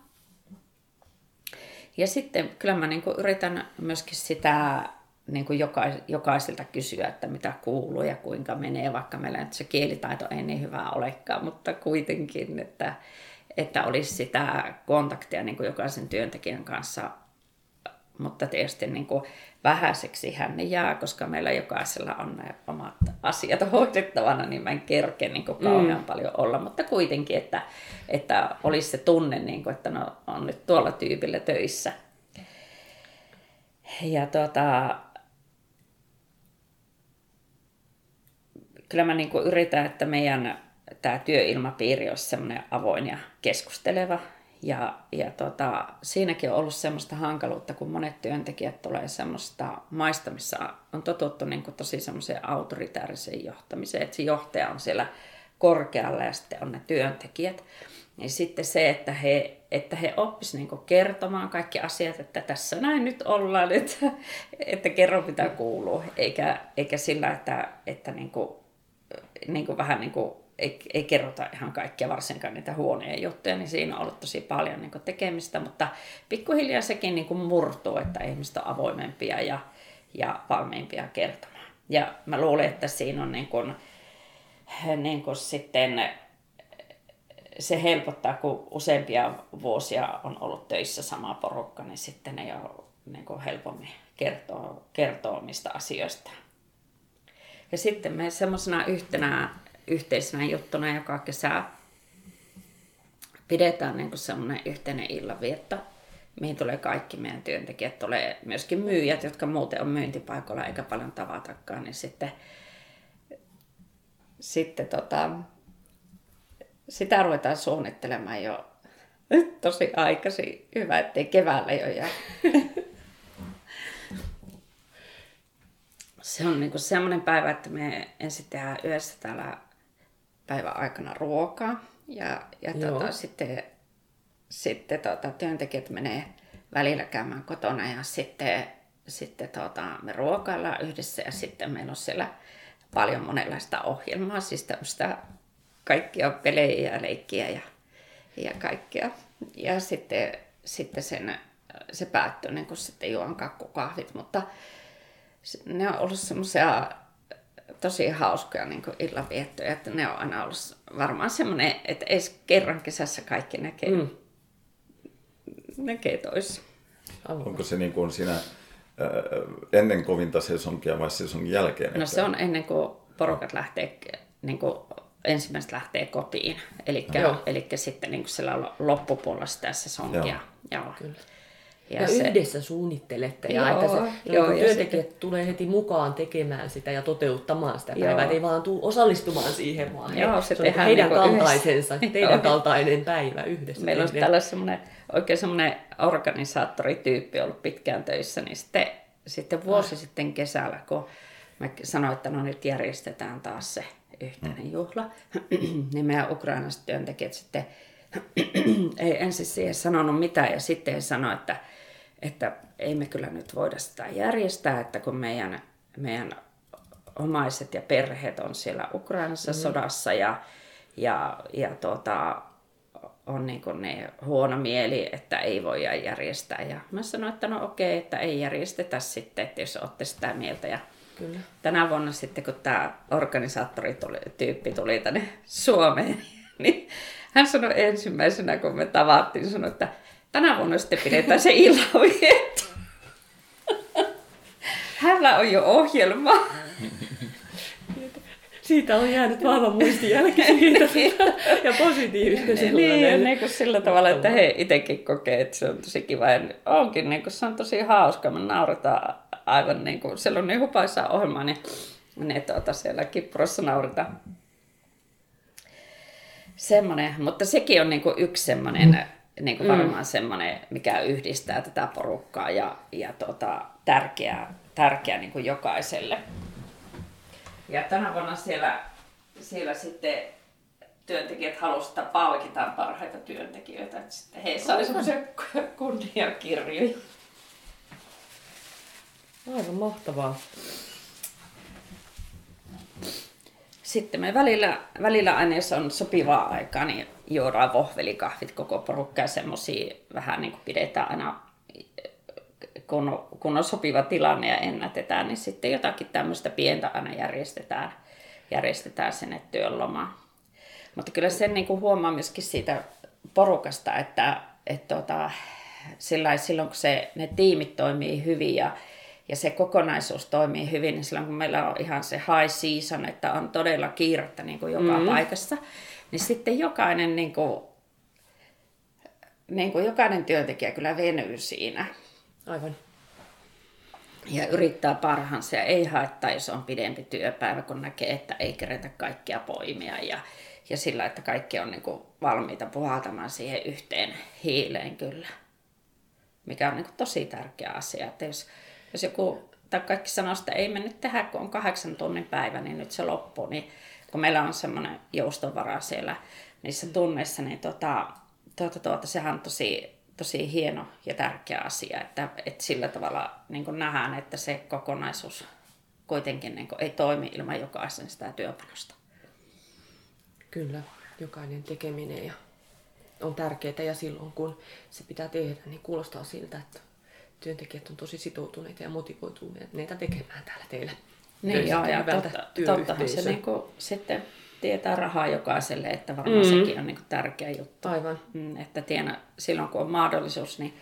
Ja sitten kyllä mä niin kuin yritän myöskin sitä niin kuin jokais, jokaiselta kysyä, että mitä kuuluu ja kuinka menee, vaikka meillä nyt se kielitaito ei niin hyvää olekaan, mutta kuitenkin, että, että olisi sitä kontaktia niin kuin jokaisen työntekijän kanssa. Mutta tietysti niin kuin vähäiseksi hän ne jää, koska meillä jokaisella on ne omat asiat hoidettavana, niin mä en kerke niin kuin kauhean mm. paljon olla, mutta kuitenkin, että, että olisi se tunne, niin kuin, että no, on nyt tuolla tyypillä töissä. Ja tuota, kyllä mä niin kuin yritän, että meidän tämä työilmapiiri olisi semmoinen avoin ja keskusteleva. Ja, ja tota, siinäkin on ollut semmoista hankaluutta, kun monet työntekijät tulee semmoista maista, missä on totuttu niin kuin tosi semmoiseen autoritääriseen johtamiseen, että se johtaja on siellä korkealla ja sitten on ne työntekijät. Niin sitten se, että he, että he oppisivat niin kertomaan kaikki asiat, että tässä näin nyt ollaan, että, että kerro mitä kuuluu, eikä, eikä sillä, että, että niin kuin, niin kuin vähän niin kuin ei, ei kerrota ihan kaikkia, varsinkaan niitä huoneen juttuja, niin siinä on ollut tosi paljon niin tekemistä, mutta pikkuhiljaa sekin niin murtuu, että ihmiset on avoimempia ja, ja valmiimpia kertomaan. Ja mä luulen, että siinä on niin kuin, niin kuin sitten se helpottaa, kun useampia vuosia on ollut töissä sama porukka, niin sitten ei ole niin kuin helpommin kertoa, kertoa omista asioista. Ja sitten me semmoisena yhtenä yhteisenä juttuna joka kesä pidetään niin semmoinen yhteinen illanvietto, mihin tulee kaikki meidän työntekijät, tulee myöskin myyjät, jotka muuten on myyntipaikalla eikä paljon tavatakaan, niin sitten, sitten tota, sitä ruvetaan suunnittelemaan jo tosi aikaisin. Hyvä, ettei keväällä jo jää. Se on niinku semmoinen päivä, että me ensin tehdään yhdessä täällä päivän aikana ruokaa. Ja, ja tota, sitten, sitten tota, työntekijät menee välillä käymään kotona ja sitten, sitten tota, me ruokaillaan yhdessä ja sitten meillä on siellä paljon monenlaista ohjelmaa, siis tämmöistä kaikkia pelejä ja leikkiä ja, ja kaikkea. Ja sitten, sitten sen, se päättyy niin kuin sitten juon kakkukahvit, mutta ne on ollut semmoisia tosi hauskoja niin illanviettoja, että ne on aina ollut varmaan semmoinen, että edes kerran kesässä kaikki näkee, mm. näkee toissa. Onko se niin kuin siinä ennen kovinta sesonkia vai sesongin jälkeen? No se on ennen kuin porukat lähtee, niin kuin ensimmäiset lähtee kotiin. Eli sitten niin kuin siellä loppupuolella sitä sesonkia. Joo. Joo. Kyllä. Ja, ja se... yhdessä suunnittelette ja joo, että se, joo, ja työntekijät se... tulee heti mukaan tekemään sitä ja toteuttamaan sitä päivää, ei vaan tule osallistumaan siihen, vaan joo, se, se on heidän niin kaltaisensa, yhdessä. teidän kaltainen päivä yhdessä. Meillä on tällä semmoinen, oikein semmoinen organisaattorityyppi ollut pitkään töissä, niin sitten, sitten vuosi ah. sitten kesällä, kun mä sanoin, että no nyt järjestetään taas se yhteinen juhla, niin meidän ukrainalaiset työntekijät sitten ei ensin siihen sanonut mitään ja sitten sanoi, että että ei me kyllä nyt voida sitä järjestää, että kun meidän, meidän omaiset ja perheet on siellä Ukrainassa mm. sodassa ja, ja, ja tuota, on niin kuin ne huono mieli, että ei voi järjestää. Ja mä sanoin, että no okei, että ei järjestetä sitten, että jos olette sitä mieltä. Ja Kyllä. tänä vuonna sitten, kun tämä organisaattori tuli, tyyppi tuli tänne Suomeen, niin hän sanoi ensimmäisenä, kun me tavattiin, sanoi, että tänä vuonna sitten pidetään se illanvietto. Hänellä on jo ohjelma. Siitä on jäänyt vahva muistijälki siitä ja positiivinen sellainen. Niin, niin kuin sillä tavalla, että he itsekin kokee, että se on tosi kiva. Ja onkin, niin kuin, se on tosi hauska. Me nauretaan aivan niin kuin, siellä on niin hupaissa ohjelma, niin ne tuota, siellä kippurossa nauretaan. Semmoinen, mutta sekin on niin kuin yksi semmoinen mm niin kuin varmaan mm. semmoinen, mikä yhdistää tätä porukkaa ja, ja tota, tärkeä, tärkeä niin kuin jokaiselle. Ja tänä vuonna siellä, siellä sitten työntekijät halusivat, että palkitaan parhaita työntekijöitä. Että sitten he saivat semmoisia kunniakirjoja. Aivan mahtavaa. Sitten me välillä, välillä aina, jos on sopivaa aikaa, niin juodaan vohvelikahvit koko porukka ja semmoisia vähän niin kuin pidetään aina, kun on, kun on sopiva tilanne ja ennätetään, niin sitten jotakin tämmöistä pientä aina järjestetään, järjestetään sinne työnlomaan. Mutta kyllä sen niin kuin huomaa myöskin siitä porukasta, että, että tota, sillä silloin kun se, ne tiimit toimii hyvin ja, ja se kokonaisuus toimii hyvin, niin silloin kun meillä on ihan se high season, että on todella kiirettä niin kuin joka mm. paikassa, niin sitten jokainen, niin kuin, niin kuin jokainen työntekijä kyllä venyy siinä. Aivan. Ja yrittää parhaansa ja ei haittaa, jos on pidempi työpäivä, kun näkee, että ei kerätä kaikkia poimia ja, ja sillä, että kaikki on niin kuin valmiita puhaltamaan siihen yhteen hiileen kyllä. Mikä on niin kuin tosi tärkeä asia. Että jos, jos joku tai kaikki sanoo, että ei me nyt tehdä, kun on kahdeksan tunnin päivä, niin nyt se loppuu, niin kun meillä on semmoinen joustovara siellä niissä tunneissa, niin tota, tuota, tuota, sehän on tosi, tosi hieno ja tärkeä asia, että, että sillä tavalla niin nähdään, että se kokonaisuus kuitenkin niin ei toimi ilman jokaisen sitä työpanosta. Kyllä, jokainen tekeminen ja on tärkeää ja silloin kun se pitää tehdä, niin kuulostaa siltä, että työntekijät on tosi sitoutuneita ja motivoituneita tekemään täällä teillä. Niin joo, ja totta, tottahan se niin kuin, sitten tietää rahaa jokaiselle, että varmaan mm. sekin on niin kuin, tärkeä juttu. Aivan. Mm, että tiedä, silloin kun on mahdollisuus, niin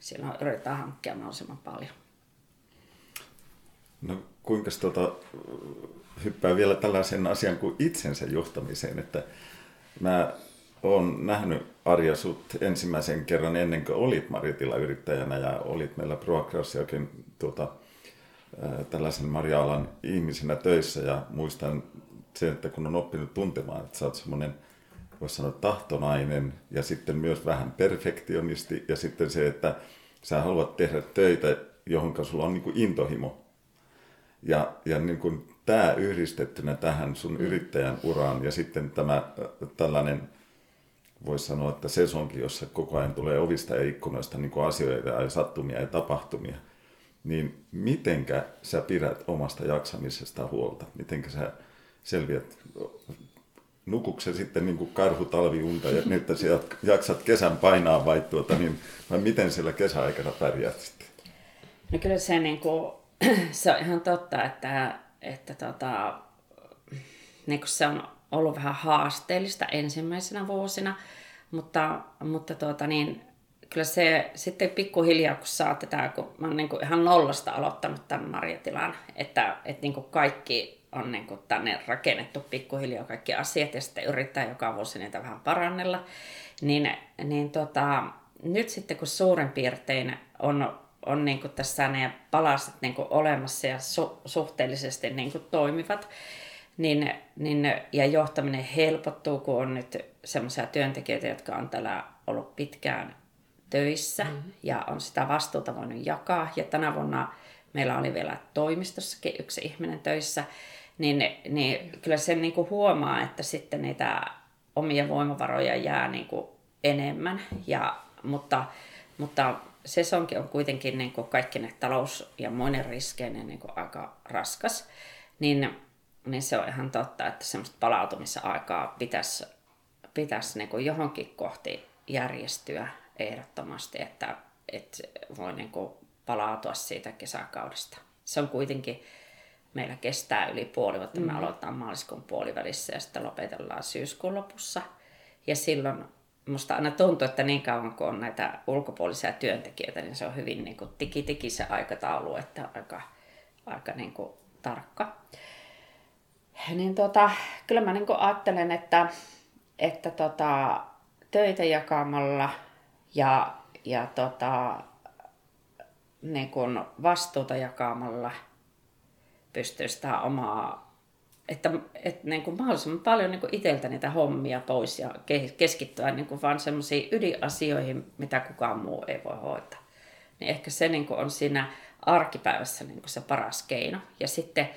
silloin yritetään hankkia mahdollisimman paljon. No kuinka tuota, hyppää vielä tällaisen asian kuin itsensä johtamiseen, että mä oon nähnyt Arja sut ensimmäisen kerran ennen kuin olit Maritilla yrittäjänä ja olit meillä Proagrasiakin tuota, tällaisen Marja-alan ihmisenä töissä ja muistan sen, että kun on oppinut tuntemaan, että sä oot semmoinen, voisi sanoa tahtonainen ja sitten myös vähän perfektionisti ja sitten se, että sä haluat tehdä töitä, johon sulla on niin kuin intohimo. Ja, ja niin kuin tämä yhdistettynä tähän sun yrittäjän uraan ja sitten tämä tällainen voisi sanoa, että sesonkin, jossa koko ajan tulee ovista ja ikkunoista niin kuin asioita ja sattumia ja tapahtumia, niin mitenkä sä pidät omasta jaksamisesta huolta? Mitenkä sä selviät? Se sitten niin kuin karhu talviunta ja nyt sä jaksat kesän painaa vai, tuota, niin, vai miten sillä kesäaikana pärjäät sitten? No kyllä se, niin kuin, se on ihan totta, että, että tota, niin kuin se on ollut vähän haasteellista ensimmäisenä vuosina, mutta, mutta tuota niin, kyllä se sitten pikkuhiljaa, kun saa tätä, kun mä oon niin kuin ihan nollasta aloittanut tämän Marjatilan, että, että niin kuin kaikki on niin kuin tänne rakennettu pikkuhiljaa kaikki asiat ja sitten yrittää joka vuosi niitä vähän parannella, niin, niin tota, nyt sitten kun suurin piirtein on, on niin kuin tässä ne palaset niin kuin olemassa ja su, suhteellisesti niin kuin toimivat, niin, niin, ja johtaminen helpottuu, kun on nyt semmoisia työntekijöitä, jotka on täällä ollut pitkään töissä mm-hmm. ja on sitä vastuuta voinut jakaa. Ja tänä vuonna meillä oli vielä toimistossakin yksi ihminen töissä, niin, niin kyllä sen niin kuin huomaa, että sitten niitä omia voimavaroja jää niin kuin enemmän. Ja, mutta, mutta sesonki on kuitenkin niin kuin kaikki ne talous- ja muinen riskeinen niin kuin aika raskas. Niin niin se on ihan totta, että semmoista palautumisaikaa pitäisi, pitäisi niin kuin johonkin kohti järjestyä ehdottomasti, että, että voi niin kuin palautua siitä kesäkaudesta. Se on kuitenkin, meillä kestää yli puoli vuotta. Mm. Me aloitetaan maaliskuun puolivälissä ja sitten lopetellaan syyskuun lopussa. Ja silloin musta aina tuntuu, että niin kauan kuin on näitä ulkopuolisia työntekijöitä, niin se on hyvin niin kuin tiki-tiki se aikataulu, että aika, aika niin kuin tarkka niin tota, kyllä mä niin ajattelen, että, että tota, töitä jakamalla ja, ja tota, niin kuin vastuuta jakamalla pystyy sitä omaa, että, että niin kuin mahdollisimman paljon niin kuin itseltä niitä hommia pois ja keskittyä niin kuin vaan semmoisiin ydinasioihin, mitä kukaan muu ei voi hoitaa. Niin ehkä se niin kuin on siinä arkipäivässä niin kuin se paras keino. Ja sitten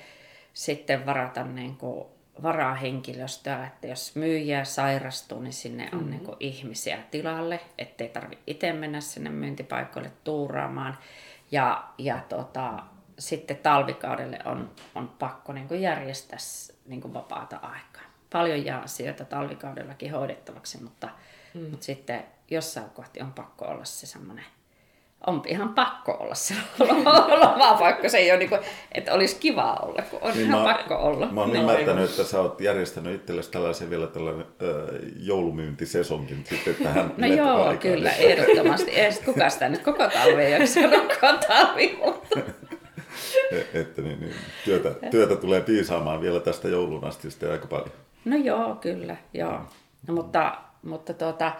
sitten varata niin kuin varahenkilöstöä, että jos myyjä sairastuu, niin sinne on mm-hmm. niin kuin ihmisiä tilalle, ettei tarvitse itse mennä sinne myyntipaikoille tuuraamaan. Ja, ja tota, sitten talvikaudelle on, on pakko niin kuin järjestää niin kuin vapaata aikaa. Paljon jää asioita talvikaudellakin hoidettavaksi, mutta, mm. mutta sitten jossain kohti on pakko olla se semmoinen on ihan pakko olla se lomapaikka. Se ei ole niin kuin, että olisi kiva olla, kun on niin ihan mä, pakko olla. Mä oon no, ymmärtänyt, että sä oot järjestänyt itsellesi tällaisen vielä tällainen äh, joulumyyntisesonkin sitten tähän No joo, aikaan. kyllä, ehdottomasti. Ei kuka sitä nyt koko talvi ei rukkoa talvi. Että niin, niin, työtä, työtä tulee piisaamaan vielä tästä joulun asti sitten aika paljon. No joo, kyllä, joo. No, mutta, mutta tuota,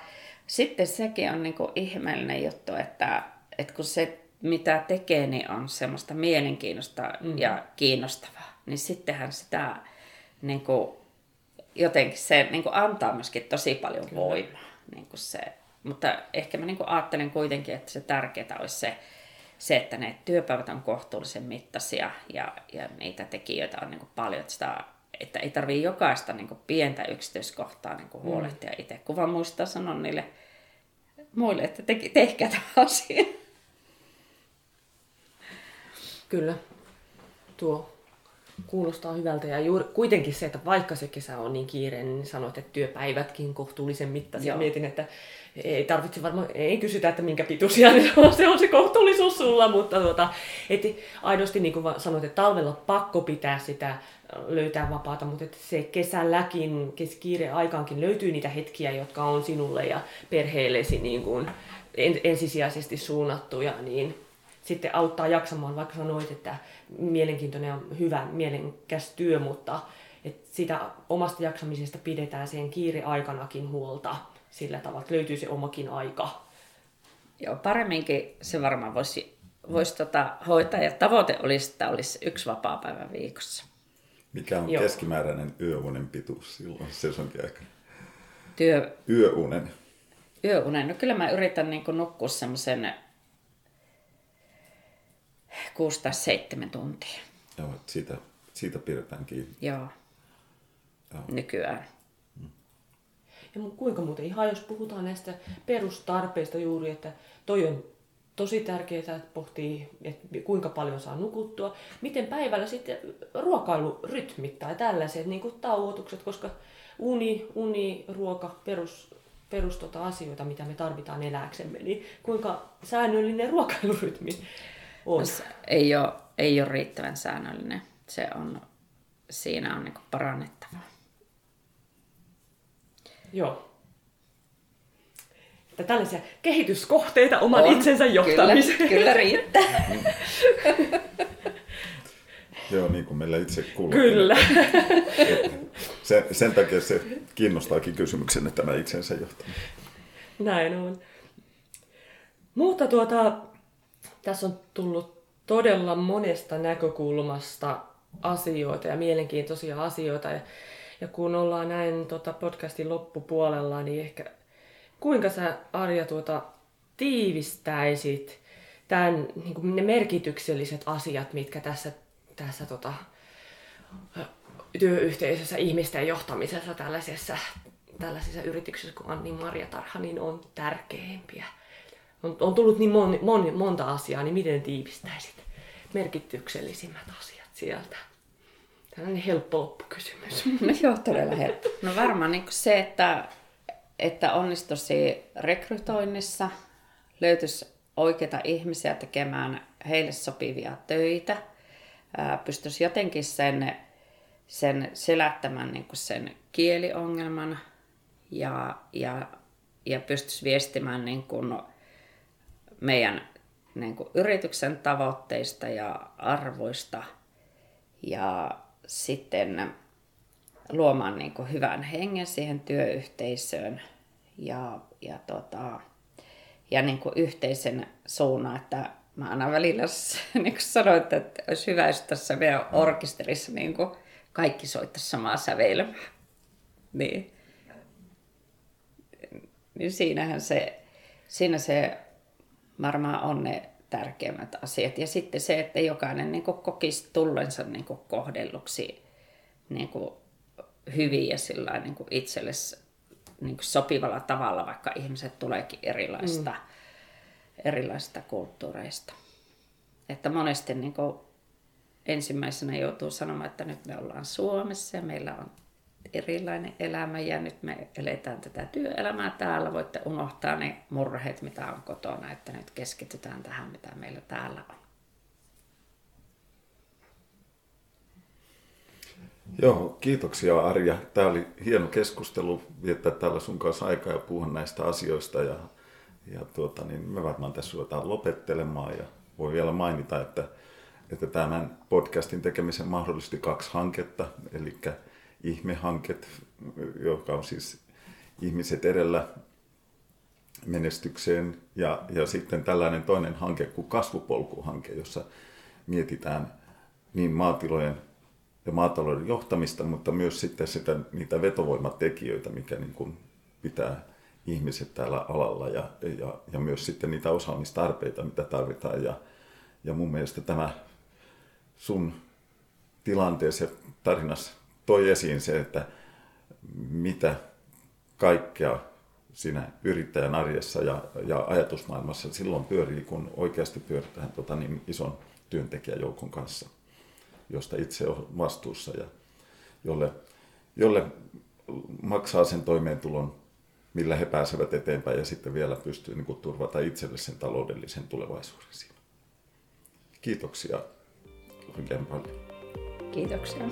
sitten sekin on niin ihmeellinen juttu, että, että kun se mitä tekee, niin on semmoista mielenkiinnosta mm. ja kiinnostavaa, niin sittenhän sitä niin kuin, jotenkin se niin kuin antaa myöskin tosi paljon Kyllä. voimaa. Niin kuin se. Mutta ehkä mä niin kuin ajattelen kuitenkin, että se tärkeää olisi se, se, että ne työpäivät on kohtuullisen mittaisia ja, ja niitä tekijöitä on niin kuin paljon, että, sitä, että ei tarvitse jokaista niin kuin pientä yksityiskohtaa niin kuin mm. huolehtia mm. itse, kun vaan muistaa sanoa niille muille, että te, tehkää tämä asia. Kyllä, tuo kuulostaa hyvältä. Ja juuri, kuitenkin se, että vaikka se kesä on niin kiireinen, niin sanoit, että työpäivätkin kohtuullisen mittaisia. Joo. Mietin, että ei tarvitse varmaan, ei kysytä, että minkä pituisia ne on, se on se kohtuullisuus sulla, mutta tuota, et aidosti niin kuin sanoit, että talvella pakko pitää sitä löytää vapaata, mutta että se kesälläkin, kiire aikaankin löytyy niitä hetkiä, jotka on sinulle ja perheellesi niin kuin ensisijaisesti suunnattuja, niin sitten auttaa jaksamaan, vaikka sanoit, että mielenkiintoinen ja hyvä, mielenkäs työ, mutta että sitä omasta jaksamisesta pidetään sen kiireaikanakin huolta sillä tavalla, että löytyy se omakin aika. Joo, paremminkin se varmaan voisi, voisi tota hoitaa ja tavoite olisi, että olisi yksi vapaa päivä viikossa. Mikä on Joo. keskimääräinen yöunen pituus silloin sesonkin aikana? Työ... Yöunen. Yöunen. No kyllä mä yritän niin nukkua semmoisen 6 tai 7 tuntia. Joo, siitä, siitä pidetään kiinni. Joo, Joo. nykyään. Ja kuinka muuten ihan, jos puhutaan näistä perustarpeista juuri, että toi on tosi tärkeää, että pohtii, että kuinka paljon saa nukuttua. Miten päivällä sitten ruokailu rytmittää ja tällaiset niin kuin tauotukset, koska uni, uni, ruoka, perus, perus tota asioita, mitä me tarvitaan elääksemme, niin kuinka säännöllinen ruokailurytmi on. Ei ole, ei ole riittävän säännöllinen. Se on, siinä on niin parannettavaa. Joo. Että tällaisia kehityskohteita oman on. itsensä johtamiseen. Kyllä, kyllä riittää. Joo, niin kuin meillä itse kuuluu. Kyllä. Sen, sen takia se kiinnostaakin kysymyksen, että tämä itsensä johtaminen. Näin on. Mutta tuota, tässä on tullut todella monesta näkökulmasta asioita ja mielenkiintoisia asioita. Ja, ja kun ollaan näin tota podcastin loppupuolella, niin ehkä kuinka sä Arja tuota, tiivistäisit tämän, niin kuin ne merkitykselliset asiat, mitkä tässä, tässä tota, työyhteisössä, ihmisten johtamisessa, tällaisessa, tällaisessa yrityksessä kuin Anni Marjatarha, niin on tärkeimpiä on, on tullut niin mon, mon, monta asiaa, niin miten tiivistäisit merkityksellisimmät asiat sieltä? Tällainen helppo loppukysymys. No joo, todella helppo. No varmaan niin se, että, että onnistuisi rekrytoinnissa, löytyisi oikeita ihmisiä tekemään heille sopivia töitä, pystyisi jotenkin sen, sen selättämään niin sen kieliongelman ja, ja, ja pystyisi viestimään niin kuin meidän niin kuin yrityksen tavoitteista ja arvoista ja sitten luomaan niin kuin hyvän hengen siihen työyhteisöön ja, ja, tota, ja niin kuin yhteisen suunnan, että mä aina välillä niin kuin sanoin, että olisi hyvä, jos tässä meidän orkesterissa niin kuin kaikki soittaisi samaa sävelmää. Niin. niin siinähän se, siinä se varmaan on ne tärkeimmät asiat. Ja sitten se, että jokainen niin kuin kokisi tullensa niin kuin kohdelluksi niin kuin hyvin ja sillä niin kuin itselle niin kuin sopivalla tavalla, vaikka ihmiset tuleekin erilaista, mm. erilaisista kulttuureista. Että monesti niin kuin ensimmäisenä joutuu sanomaan, että nyt me ollaan Suomessa ja meillä on erilainen elämä ja nyt me eletään tätä työelämää täällä. Voitte unohtaa ne murheet, mitä on kotona, että nyt keskitytään tähän, mitä meillä täällä on. Joo, kiitoksia Arja. Tämä oli hieno keskustelu viettää täällä sun kanssa aikaa ja puhua näistä asioista. Ja, ja tuota, niin me varmaan tässä ruvetaan lopettelemaan ja voi vielä mainita, että että tämän podcastin tekemisen mahdollisti kaksi hanketta, eli ihmehanket, joka on siis ihmiset edellä menestykseen, ja, ja sitten tällainen toinen hanke kuin kasvupolkuhanke, jossa mietitään niin maatilojen ja maatalouden johtamista, mutta myös sitten sitä, niitä vetovoimatekijöitä, mikä niin kuin pitää ihmiset täällä alalla ja, ja, ja myös sitten niitä osaamistarpeita, mitä tarvitaan. Ja, ja mun mielestä tämä sun tilanteessa ja tarinassa toi esiin se, että mitä kaikkea siinä yrittäjän arjessa ja, ja ajatusmaailmassa silloin pyörii, kun oikeasti pyöritään tota niin ison työntekijäjoukon kanssa, josta itse on vastuussa ja jolle, jolle maksaa sen toimeentulon, millä he pääsevät eteenpäin ja sitten vielä pystyy niin kuin, turvata itselle sen taloudellisen tulevaisuuden siinä. Kiitoksia oikein paljon. Kiitoksia.